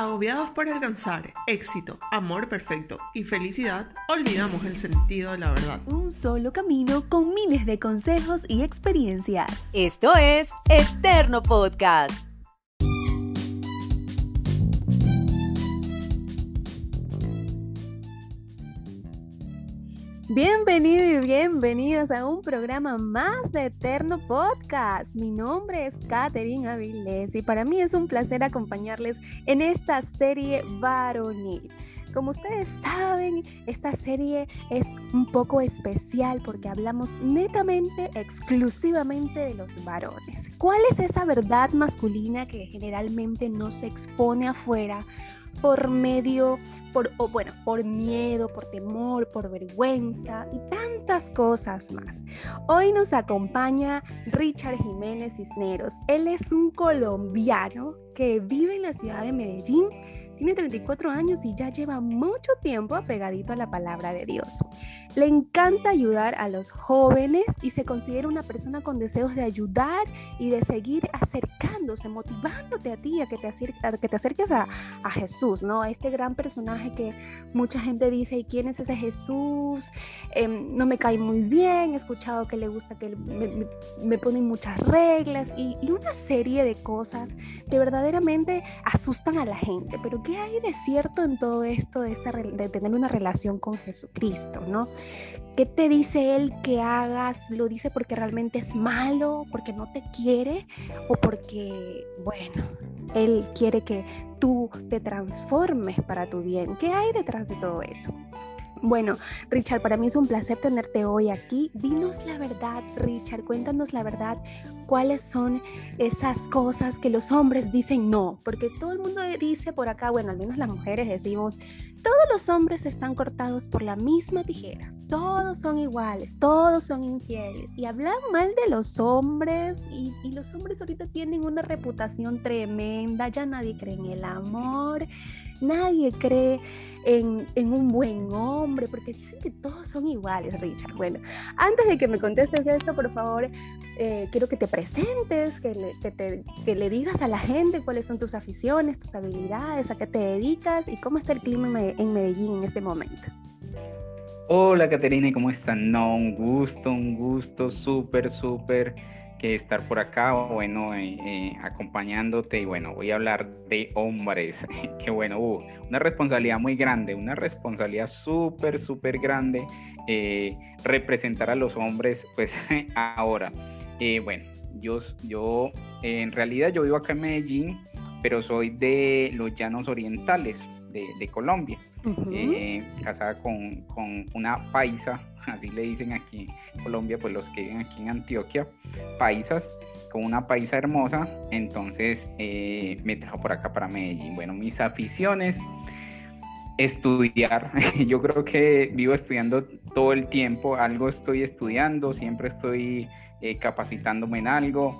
Agobiados por alcanzar éxito, amor perfecto y felicidad, olvidamos el sentido de la verdad. Un solo camino con miles de consejos y experiencias. Esto es Eterno Podcast. Bienvenido y bienvenidos a un programa más de Eterno Podcast. Mi nombre es Katherine Avilés y para mí es un placer acompañarles en esta serie varonil. Como ustedes saben, esta serie es un poco especial porque hablamos netamente, exclusivamente de los varones. ¿Cuál es esa verdad masculina que generalmente no se expone afuera por medio, por, o bueno, por miedo, por temor, por vergüenza y tantas cosas más. Hoy nos acompaña Richard Jiménez Cisneros. Él es un colombiano que vive en la ciudad de Medellín tiene 34 años y ya lleva mucho tiempo apegadito a la palabra de Dios. Le encanta ayudar a los jóvenes y se considera una persona con deseos de ayudar y de seguir acercándose, motivándote a ti a que te, acerques, que te acerques a, Jesús, ¿no? A este gran personaje que mucha gente dice, ¿y quién es ese Jesús? Em, no me cae muy bien, he escuchado que le gusta que me, me, ponen muchas reglas y, y, una serie de cosas que verdaderamente asustan a la gente, pero ¿qué hay de cierto en todo esto de tener una relación con Jesucristo, ¿no? ¿Qué te dice Él que hagas? ¿Lo dice porque realmente es malo, porque no te quiere o porque, bueno, Él quiere que tú te transformes para tu bien? ¿Qué hay detrás de todo eso? Bueno, Richard, para mí es un placer tenerte hoy aquí. Dinos la verdad, Richard, cuéntanos la verdad. ¿Cuáles son esas cosas que los hombres dicen no? Porque todo el mundo dice por acá, bueno, al menos las mujeres decimos, todos los hombres están cortados por la misma tijera. Todos son iguales, todos son infieles. Y hablan mal de los hombres y, los hombres ahorita tienen una reputación tremenda. Ya nadie cree en el amor Nadie cree en, un buen hombre, porque dicen que todos son iguales, Richard. Bueno, antes de que me contestes esto, por favor, eh, quiero que te presentes, que le, que, le digas a la gente cuáles son tus aficiones, tus habilidades, a qué te dedicas y cómo está el clima en Medellín en este momento. Hola, Caterina, ¿cómo están? No, un gusto, un gusto, súper, súper que estar por acá, bueno, eh, eh, acompañándote y bueno, voy a hablar de hombres, que bueno, uh, una responsabilidad muy grande, una responsabilidad súper, súper grande eh, representar a los hombres, pues ahora, bueno, yo, yo en realidad yo vivo acá en Medellín, pero soy de los llanos orientales de, de Colombia. Eh, casada con, con, una paisa, así le dicen aquí en Colombia, pues los que viven aquí en Antioquia, paisas, con una paisa hermosa, entonces eh, me trajo por acá para Medellín. Bueno, mis aficiones, estudiar, yo creo que vivo estudiando todo el tiempo, algo estoy estudiando, siempre estoy eh, capacitándome en algo.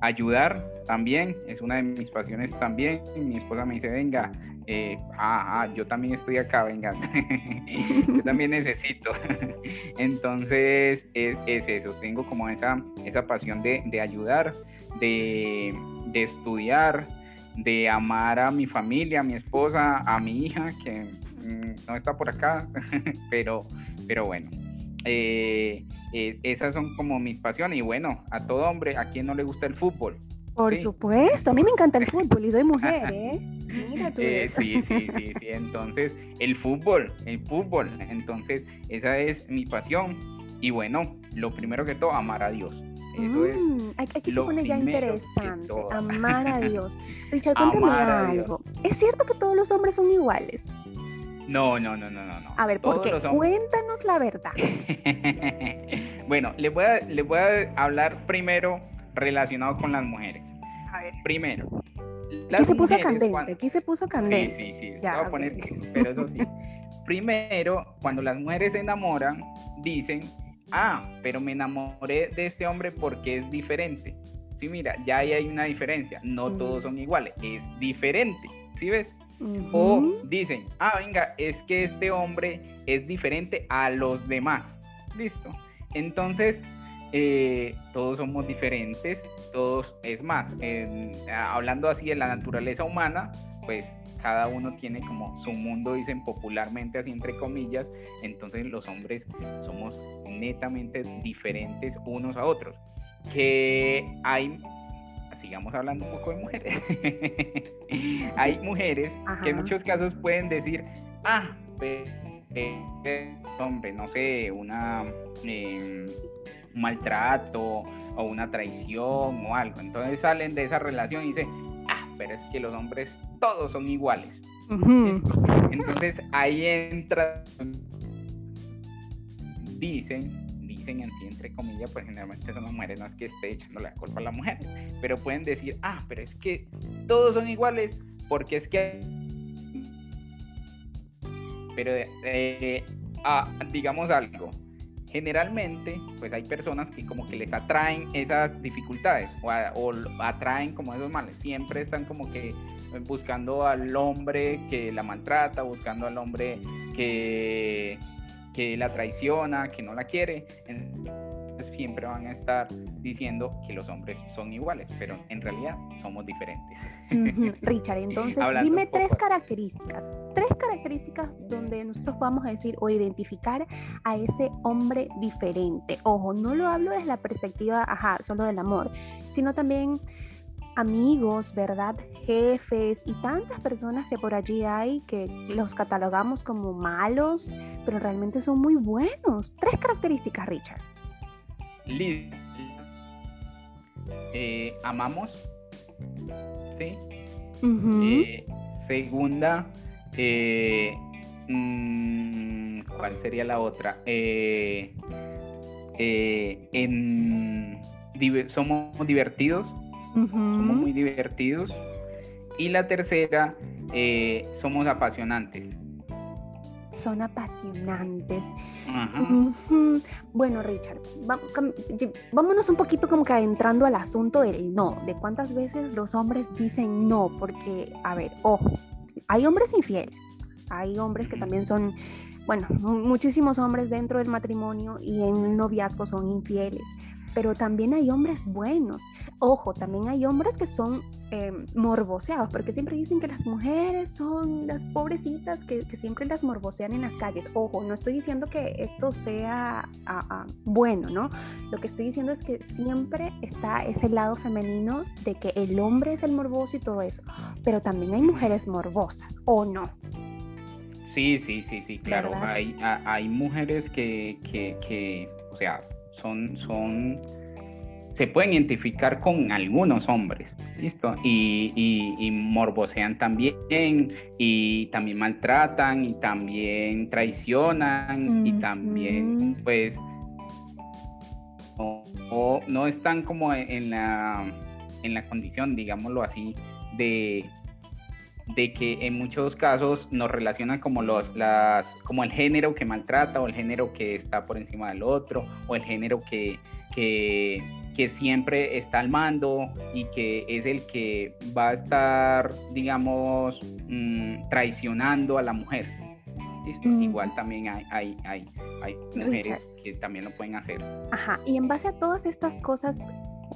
ayudar también es una de mis pasiones también. Mi esposa me dice, venga, eh, ah, ah, yo también estoy acá, venga, yo también necesito. Entonces, es, eso, tengo como esa, esa pasión de, ayudar, de, estudiar, de amar a mi familia, a mi esposa, a mi hija, que mm, no está por acá, pero, pero bueno. Eh, eh, esas son como mis pasiones y bueno, a todo hombre, ¿a quien no le gusta el fútbol? Por supuesto, a mí me encanta el fútbol y soy mujer, ¿eh? Mira tú. Eh, sí, sí, sí, sí. Entonces, el fútbol, el fútbol. Entonces, esa es mi pasión. Y bueno, lo primero que todo, amar a Dios. Eso es mm, aquí se pone ya interesante, amar a Dios. Richard, cuéntame algo. ¿Es cierto que todos los hombres son iguales? No, no, no, no, no. A ver, ¿por qué? Cuéntanos la verdad. bueno, les voy, a, les voy a hablar primero relacionado con las mujeres. A ver. Primero. ¿Qué se puso candente? ¿Qué se puso candente? Sí, sí, sí. Ya, a poner, pero eso sí. Primero, cuando las mujeres se enamoran, dicen, ah, pero me enamoré de este hombre porque es diferente. Sí, mira, ya ahí hay una diferencia. No todos son iguales, es diferente. ¿Sí ves? O dicen, ah, venga, es que este hombre es diferente a los demás. Listo. Entonces, eh, todos somos diferentes, todos, es más, hablando así de la naturaleza humana, pues cada uno tiene como su mundo, dicen popularmente así entre comillas, entonces los hombres somos netamente diferentes unos a otros. Que hay, sigamos hablando un poco de mujeres, hay mujeres que en muchos casos pueden decir, ah, eh, hombre, no sé, una... Em, un maltrato o una traición o algo. Entonces salen de esa relación y dicen, ah, pero es que los hombres todos son iguales. Entonces ahí entra, dicen, dicen entre comillas, pues generalmente son las mujeres, no es que esté echando la culpa a la mujer, pero pueden decir, ah, pero es que todos son iguales porque es que... Pero eh, ah, digamos algo, generalmente pues hay personas que como que les atraen esas dificultades o, atraen como esos males. Siempre están como que buscando al hombre que la maltrata, buscando al hombre que, que la traiciona, que no la quiere siempre van a estar diciendo que los hombres son iguales, pero en realidad somos diferentes. Richard, entonces dime tres características, tres características donde nosotros podamos decir o identificar a ese hombre diferente. Ojo, no lo hablo desde la perspectiva, ajá, solo del amor, sino también amigos, ¿verdad? Jefes y tantas personas que por allí hay que los catalogamos como malos, pero realmente son muy buenos. Tres características, Richard. Eh, amamos, ¿sí? Eh, segunda, eh, mm, ¿cuál sería la otra? somos divertidos, somos muy divertidos. Y la tercera, somos apasionantes son apasionantes. Bueno, Richard, vámonos un poquito como que adentrando al asunto del no, de cuántas veces los hombres dicen no, porque, a ver, ojo, hay hombres infieles, hay hombres que también son, bueno, muchísimos hombres dentro del matrimonio y en el noviazgo son infieles, pero también hay hombres buenos. Ojo, también hay hombres que son eh, morboseados, porque siempre dicen que las mujeres son las pobrecitas que, siempre las morbosean en las calles. Ojo, no estoy diciendo que esto sea ah, ah, bueno, ¿no? Lo que estoy diciendo es que siempre está ese lado femenino de que el hombre es el morboso y todo eso, pero también hay mujeres morbosas, ¿o no? Sí, sí, sí, sí, claro. Hay, hay mujeres que, que, que, o sea, son, son, se pueden identificar con algunos hombres, ¿listo? Y, y, morbosean también, y también maltratan, y también traicionan, y también, pues, no, no están como en la, en la condición, digámoslo así, de de que en muchos casos nos relacionan como los las como el género que maltrata o el género que está por encima del otro o el género que, que, siempre está al mando y que es el que va a estar digamos mm, traicionando a la mujer. Mm. igual también hay, hay, hay, hay mujeres que también lo pueden hacer. Ajá y en base a todas estas cosas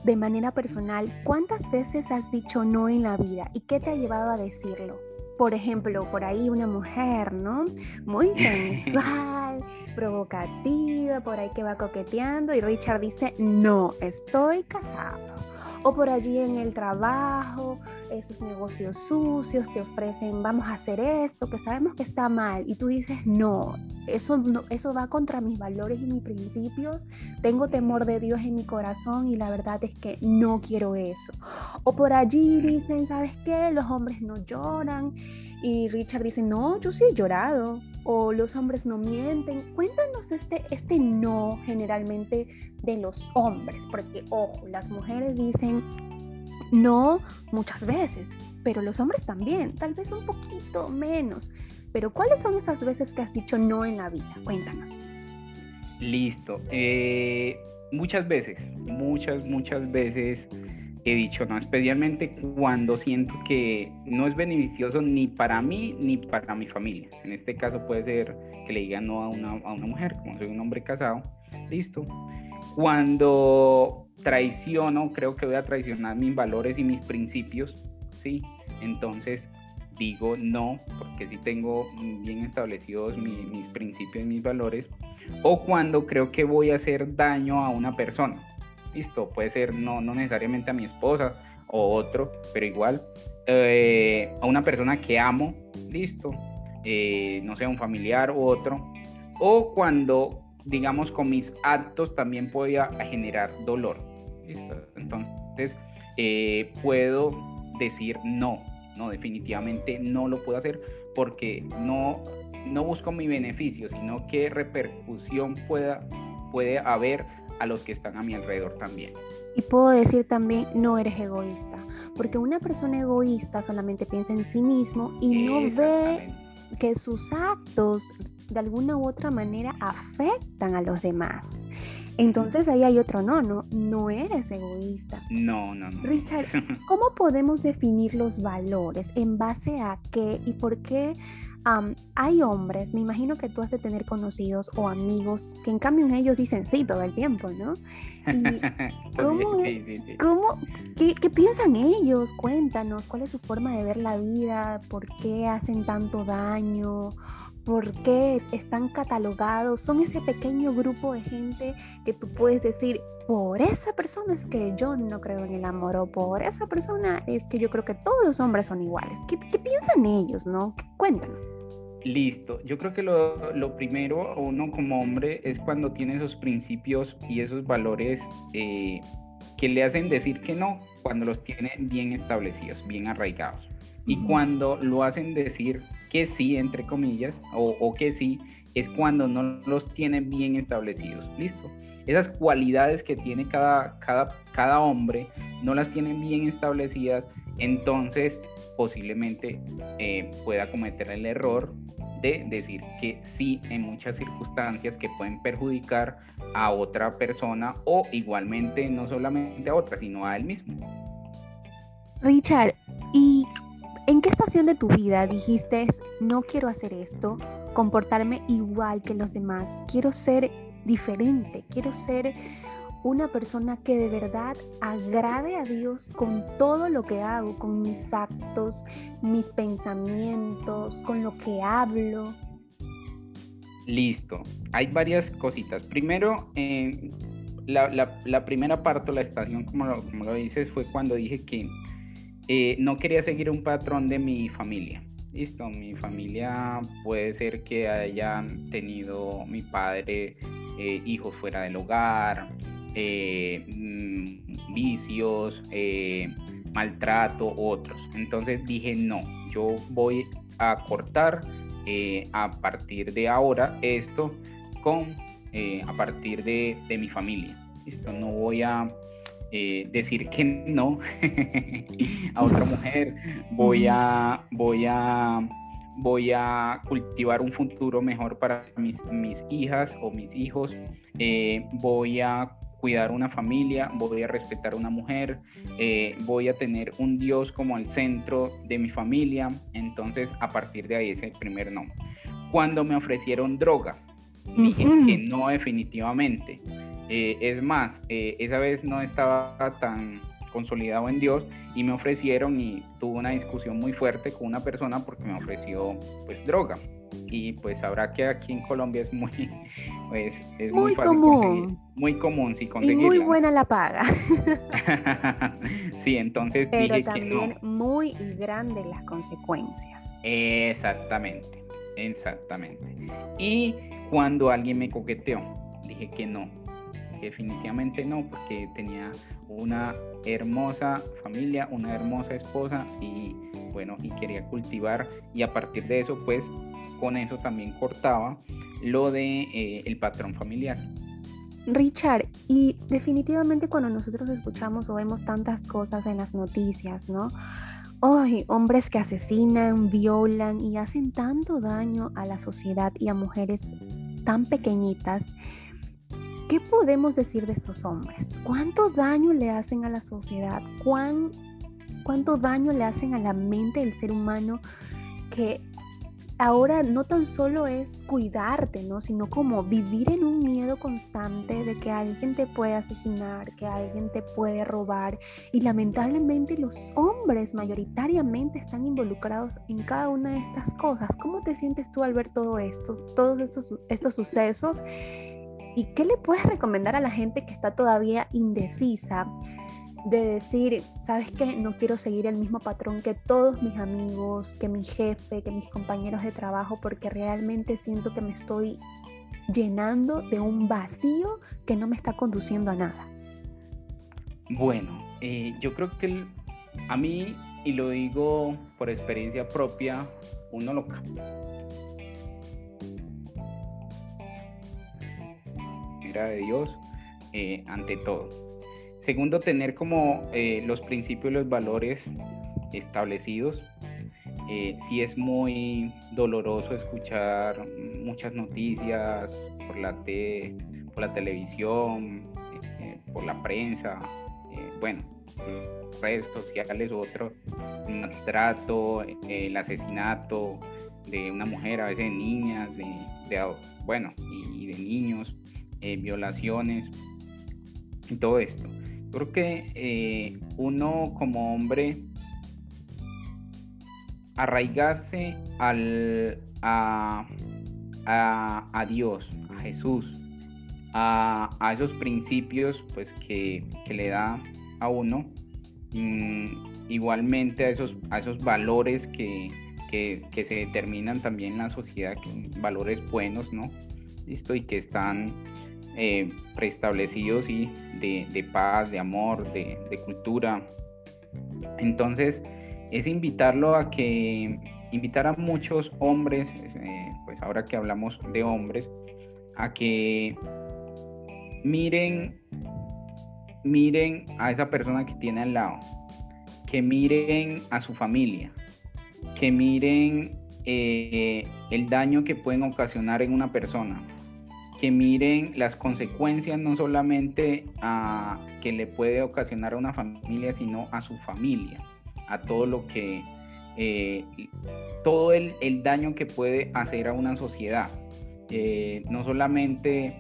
de manera personal, ¿cuántas veces has dicho no en la vida y qué te ha llevado a decirlo? Por ejemplo, por ahí una mujer, ¿no? Muy sensual, provocativa, por ahí que va coqueteando y Richard dice, no, estoy casado o por allí en el trabajo, esos negocios sucios te ofrecen, vamos a hacer esto, que sabemos que está mal, y tú dices, no, eso, eso va contra mis valores y mis principios, tengo temor de Dios en mi corazón y la verdad es que no quiero eso. O por allí dicen, ¿sabes qué? Los hombres no lloran y Richard dice, no, yo sí he llorado. O los hombres no mienten. Cuéntanos este, este no generalmente de los hombres, porque ojo, las mujeres dicen no muchas veces, pero los hombres también, tal vez un poquito menos. Pero ¿cuáles son esas veces que has dicho no en la vida? Cuéntanos. Listo. Eh, muchas veces, muchas, muchas veces he dicho no, especialmente cuando siento que no es beneficioso ni para mí ni para mi familia. En este caso puede ser que le diga no a una, a una mujer, como soy un hombre casado, listo. Cuando traiciono, creo que voy a traicionar mis valores y mis principios, ¿sí? Entonces digo no, porque sí tengo bien establecidos mis principios y mis valores, o cuando creo que voy a hacer daño a una persona. Listo, puede ser no, no necesariamente a mi esposa o otro, pero igual eh, a una persona que amo, listo, eh, no sea un familiar u otro, o cuando, digamos, con mis actos también podía generar dolor. ¿listo? Entonces, eh, puedo decir no, no, definitivamente no lo puedo hacer porque no, no busco mi beneficio, sino qué repercusión pueda, puede haber a los que están a mi alrededor también. Y puedo decir también, no eres egoísta, porque una persona egoísta solamente piensa en sí mismo y no ve que sus actos de alguna u otra manera afectan a los demás. Entonces ahí hay otro no, no, no eres egoísta. No, no, no. Richard, ¿cómo podemos definir los valores? ¿En base a qué y por qué hay hombres, me imagino que tú has de tener conocidos o amigos que en cambio ellos dicen sí todo el tiempo, ¿no? ¿Cómo, ¿cómo qué, qué, piensan ellos? Cuéntanos, ¿cuál es su forma de ver la vida? ¿Por qué hacen tanto daño? ¿Por qué están catalogados? Son ese pequeño grupo de gente que tú puedes decir, por esa persona es que yo no creo en el amor o por esa persona es que yo creo que todos los hombres son iguales. ¿Qué, piensan ellos, no? Cuéntanos. Listo, yo creo que lo, lo, primero uno como hombre es cuando tiene esos principios y esos valores eh, que le hacen decir que no, cuando los tiene bien establecidos, bien arraigados. Y cuando lo hacen decir que sí, entre comillas, o, que sí, es cuando no los tiene bien establecidos. Listo esas cualidades que tiene cada, cada, cada hombre no las tienen bien establecidas, entonces posiblemente eh, pueda cometer el error de decir que sí en muchas circunstancias que pueden perjudicar a otra persona o igualmente no solamente a otra, sino a él mismo. Richard, ¿y en qué estación de tu vida dijiste no quiero hacer esto, comportarme igual que los demás, quiero ser diferente, quiero ser una persona que de verdad agrade a Dios con todo lo que hago, con mis actos, mis pensamientos, con lo que hablo. Listo, hay varias cositas. Primero, eh, la, primera parte, la estación, como lo, como lo dices, fue cuando dije que eh, no quería seguir un patrón de mi familia. Listo, mi familia puede ser que hayan tenido mi padre eh, hijos fuera del hogar, eh, mm, vicios, maltrato, otros. Entonces dije, no, yo voy a cortar a partir de ahora esto con, a partir de, de, mi familia. Esto no voy a decir que no a otra mujer, voy a, voy a voy a cultivar un futuro mejor para mis, mis hijas o mis hijos, eh, voy a cuidar una familia, voy a respetar a una mujer, eh, voy a tener un Dios como el centro de mi familia. Entonces, a partir de ahí es el primer no. Cuando me ofrecieron droga, dije que no definitivamente. Eh, es más, esa vez no estaba tan consolidado en Dios y me ofrecieron y tuve una discusión muy fuerte con una persona porque me ofreció pues droga. Y pues sabrá que aquí en Colombia es muy pues es muy, común. muy común sí conseguirla. y muy buena la paga. Sí entonces pero también muy grande las consecuencias. Exactamente exactamente. Y cuando alguien me coqueteó dije que no definitivamente no, porque tenía una hermosa familia, una hermosa esposa y bueno, y quería cultivar y a partir de eso pues con eso también cortaba lo de eh, el patrón familiar. Richard, y definitivamente cuando nosotros escuchamos o vemos tantas cosas en las noticias, ¿no? Hoy, hombres que asesinan, violan y hacen tanto daño a la sociedad y a mujeres tan pequeñitas, ¿Qué podemos decir de estos hombres? ¿Cuánto daño le hacen a la sociedad? ¿Cuán, ¿Cuánto daño le hacen a la mente del ser humano que ahora no tan solo es cuidarte, ¿no? Sino como vivir en un miedo constante de que alguien te puede asesinar, que alguien te puede robar. Y lamentablemente los hombres mayoritariamente están involucrados en cada una de estas cosas. ¿Cómo te sientes tú al ver todo esto, todos estos, estos sucesos? ¿Y qué le puedes recomendar a la gente que está todavía indecisa? De decir, ¿sabes qué? No quiero seguir el mismo patrón que todos mis amigos, que mi jefe, que mis compañeros de trabajo, porque realmente siento que me estoy llenando de un vacío que no me está conduciendo a nada. Bueno, eh, yo creo que a mí, y lo digo por experiencia propia, uno lo Mira de Dios eh, ante todo Segundo, tener como eh, los principios y los valores establecidos. Eh, si es muy doloroso escuchar muchas noticias por la, por la televisión, eh, por la prensa, bueno, redes sociales, otro, el maltrato, el asesinato de una mujer, a veces de niñas, de, bueno, y, de niños, violaciones, y todo esto. Creo que eh, uno como hombre arraigarse al, a, Dios, a Jesús, a, esos principios pues, que, le da a uno, mm, igualmente a esos, a esos valores que, que, se determinan también en la sociedad, valores buenos, ¿no? Listo, y que están eh, preestablecidos y de, paz, de amor, de, cultura. Entonces, es invitarlo a que, invitar a muchos hombres, eh, pues ahora que hablamos de hombres, a que miren, miren a esa persona que tiene al lado, que miren a su familia, que miren eh, el daño que pueden ocasionar en una persona, que miren las consecuencias no solamente a que le puede ocasionar a una familia, sino a su familia, a todo lo que, eh, todo el, daño que puede hacer a una sociedad. Eh, no solamente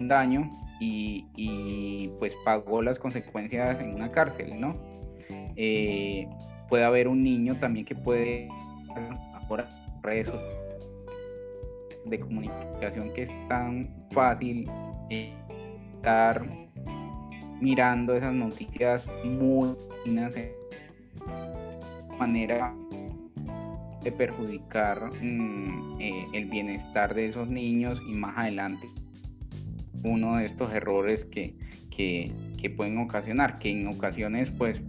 un daño y, pues pagó las consecuencias en una cárcel, ¿no? Eh, puede haber un niño también que puede ahora redes de comunicación que es tan fácil estar mirando esas noticias muy de manera de perjudicar mm, eh, el bienestar de esos niños y más adelante uno de estos errores que, que, pueden ocasionar, que en ocasiones pues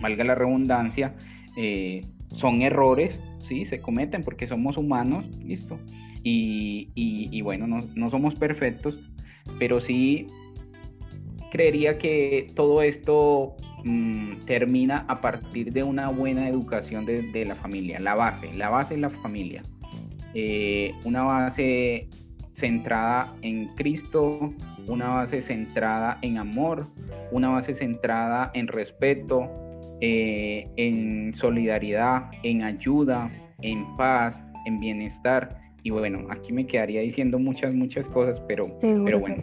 valga la redundancia, eh, son errores sí, se cometen porque somos humanos, listo. Y, bueno, no, somos perfectos, pero sí creería que todo esto mm, termina a partir de una buena educación de, la familia, la base, la base es la familia. Eh, una base centrada en Cristo, una base centrada en amor, una base centrada en respeto, eh, en solidaridad, en ayuda, en paz, en bienestar. Y bueno, aquí me quedaría diciendo muchas, muchas cosas, pero, pero bueno.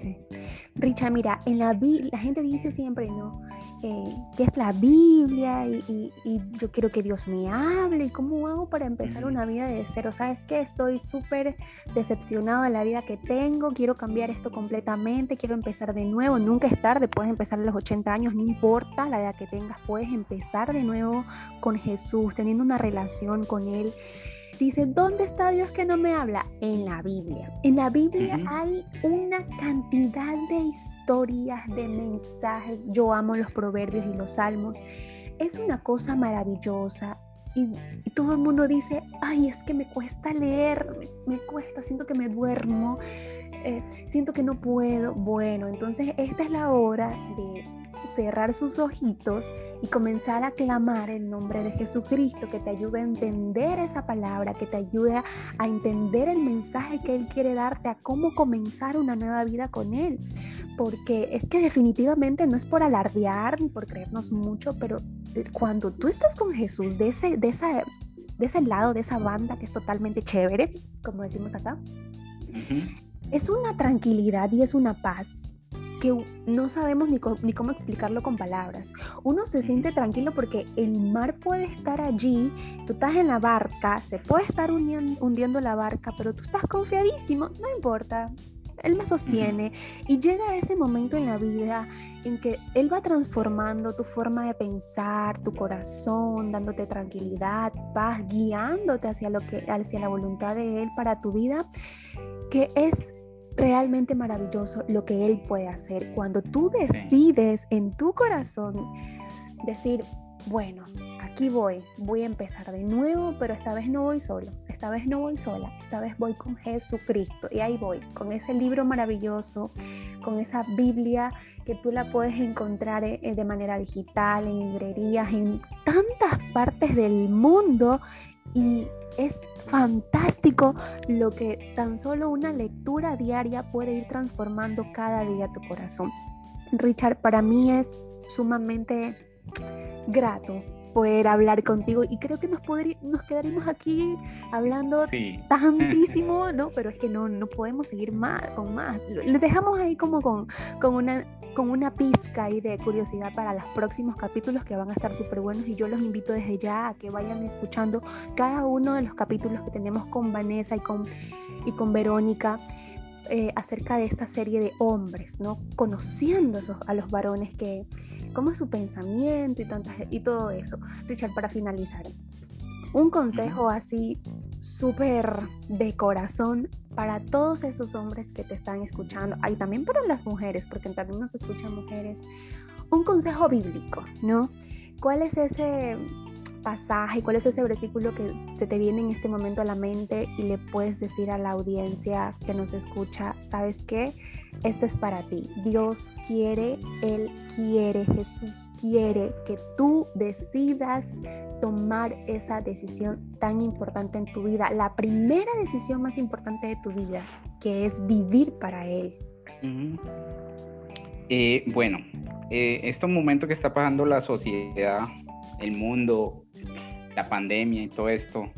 Richard, mira, en la la gente dice siempre, ¿no? Eh, ¿Qué es la Biblia? Y, yo quiero que Dios me hable. ¿Y cómo hago para empezar una vida de cero? ¿Sabes qué? Estoy súper decepcionado de la vida que tengo. Quiero cambiar esto completamente. Quiero empezar de nuevo. Nunca es tarde. Puedes empezar a los 80 años. No importa la edad que tengas. Puedes empezar de nuevo con Jesús, teniendo una relación con Él. Dice, ¿dónde está Dios que no me habla? En la Biblia. En la Biblia hay una cantidad de historias, de mensajes. Yo amo los proverbios y los salmos. Es una cosa maravillosa. Y, todo el mundo dice, ay, es que me cuesta leer, me, cuesta, siento que me duermo, eh, siento que no puedo. Bueno, entonces esta es la hora de cerrar sus ojitos y comenzar a clamar el nombre de Jesucristo, que te ayude a entender esa palabra, que te ayude a entender el mensaje que Él quiere darte, a cómo comenzar una nueva vida con Él. Porque es que definitivamente no es por alardear ni por creernos mucho, pero cuando tú estás con Jesús, de, ese, de esa de ese lado, de esa banda que es totalmente chévere, como decimos acá, es una tranquilidad y es una paz que no sabemos ni, ni, cómo explicarlo con palabras. Uno se siente tranquilo porque el mar puede estar allí, tú estás en la barca, se puede estar hundiendo la barca, pero tú estás confiadísimo, no importa, él me sostiene. Y llega ese momento en la vida en que Él va transformando tu forma de pensar, tu corazón, dándote tranquilidad, paz, guiándote hacia, lo que, hacia la voluntad de Él para tu vida, que es realmente maravilloso lo que Él puede hacer. Cuando tú decides en tu corazón decir, bueno, aquí voy, voy a empezar de nuevo, pero esta vez no voy solo, esta vez no voy sola, esta vez voy con Jesucristo y ahí voy, con ese libro maravilloso, con esa Biblia que tú la puedes encontrar eh, de manera digital, en librerías, en tantas partes del mundo. Y es fantástico lo que tan solo una lectura diaria puede ir transformando cada día tu corazón. Richard, para mí es sumamente grato poder hablar contigo y creo que nos, nos quedaremos aquí hablando tantísimo, ¿no? Pero es que no, no podemos seguir más, con más. Les dejamos ahí como con, con, una, con una pizca ahí de curiosidad para los próximos capítulos que van a estar súper buenos y yo los invito desde ya a que vayan escuchando cada uno de los capítulos que tenemos con Vanessa y con, y con Verónica. Eh, acerca de esta serie de hombres, ¿no? Conociendo a los varones, que, cómo es su pensamiento y, tantas, y todo eso. Richard, para finalizar, un consejo así súper de corazón para todos esos hombres que te están escuchando, y también para las mujeres, porque también nos escuchan mujeres, un consejo bíblico, ¿no? ¿Cuál es ese pasaje, cuál es ese versículo que se te viene en este momento a la mente y le puedes decir a la audiencia que nos escucha, sabes qué, esto es para ti. Dios quiere, Él quiere, Jesús quiere que tú decidas tomar esa decisión tan importante en tu vida, la primera decisión más importante de tu vida, que es vivir para Él. Eh, bueno, eh, estos momentos que está pasando la sociedad, el mundo, la pandemia y todo esto,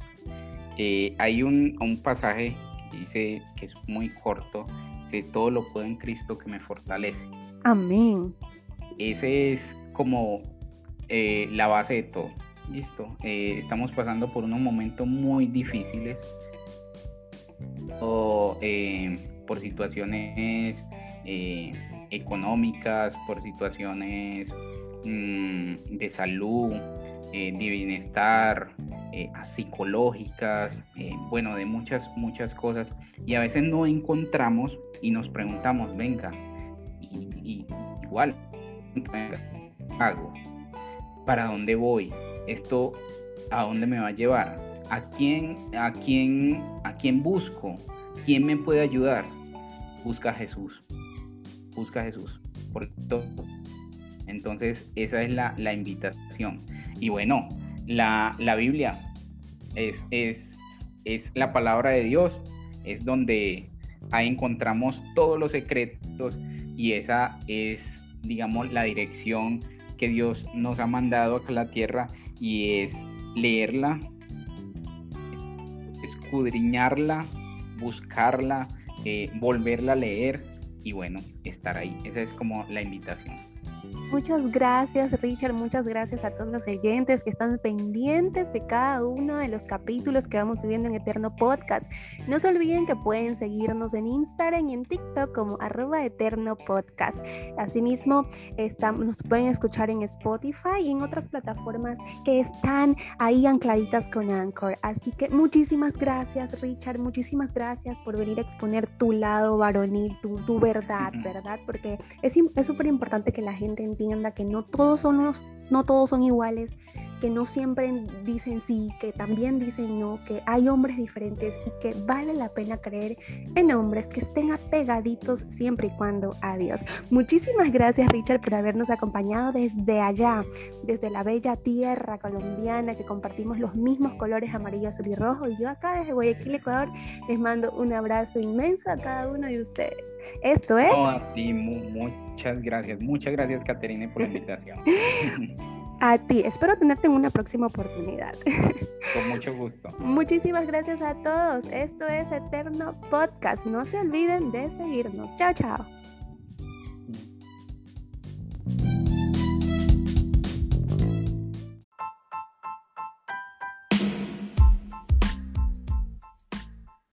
eh, hay un, pasaje que dice que es muy corto, dice, todo lo puedo en Cristo que me fortalece. Amén. Ese es como eh, la base de todo. Listo. Eh, estamos pasando por unos momentos muy difíciles o, por situaciones económicas, por situaciones mm, de salud, eh, de bienestar, eh, psicológicas, eh, bueno, de muchas, muchas cosas. Y a veces no encontramos y nos preguntamos, venga, y, igual, hago? ¿Para dónde voy? ¿Esto a dónde me va a llevar? ¿A quién, a quién, a quién busco? ¿Quién me puede ayudar? Busca a Jesús. Busca a Jesús. Por todo. Entonces, esa es la, la invitación. Y bueno, la, Biblia es, es, es, la palabra de Dios, es donde ahí encontramos todos los secretos y esa es, digamos, la dirección que Dios nos ha mandado acá a la tierra y es leerla, escudriñarla, buscarla, eh, volverla a leer y bueno, estar ahí. Esa es como la invitación. Muchas gracias Richard, muchas gracias a todos los oyentes que están pendientes de cada uno de los capítulos que vamos subiendo en Eterno Podcast. No se olviden que pueden seguirnos en Instagram y en TikTok como arroba Eterno Podcast. Asimismo, nos pueden escuchar en Spotify y en otras plataformas que están ahí ancladitas con Anchor. Así que muchísimas gracias Richard, muchísimas gracias por venir a exponer tu lado varonil, tu, tu verdad, ¿verdad? Porque es súper importante que la gente entienda que no todos son unos, no todos son iguales, que no siempre dicen sí, que también dicen no, que hay hombres diferentes y que vale la pena creer en hombres que estén apegaditos siempre y cuando a Dios. Muchísimas gracias Richard por habernos acompañado desde allá, desde la bella tierra colombiana que compartimos los mismos colores amarillo, azul y rojo. Y yo acá desde Guayaquil, Ecuador, les mando un abrazo inmenso a cada uno de ustedes. Esto es... muchas gracias, muchas gracias Caterina por la invitación. A ti, espero tenerte en una próxima oportunidad. con mucho gusto. Muchísimas gracias a todos. Esto es Eterno Podcast. No se olviden de seguirnos. Chao, chao.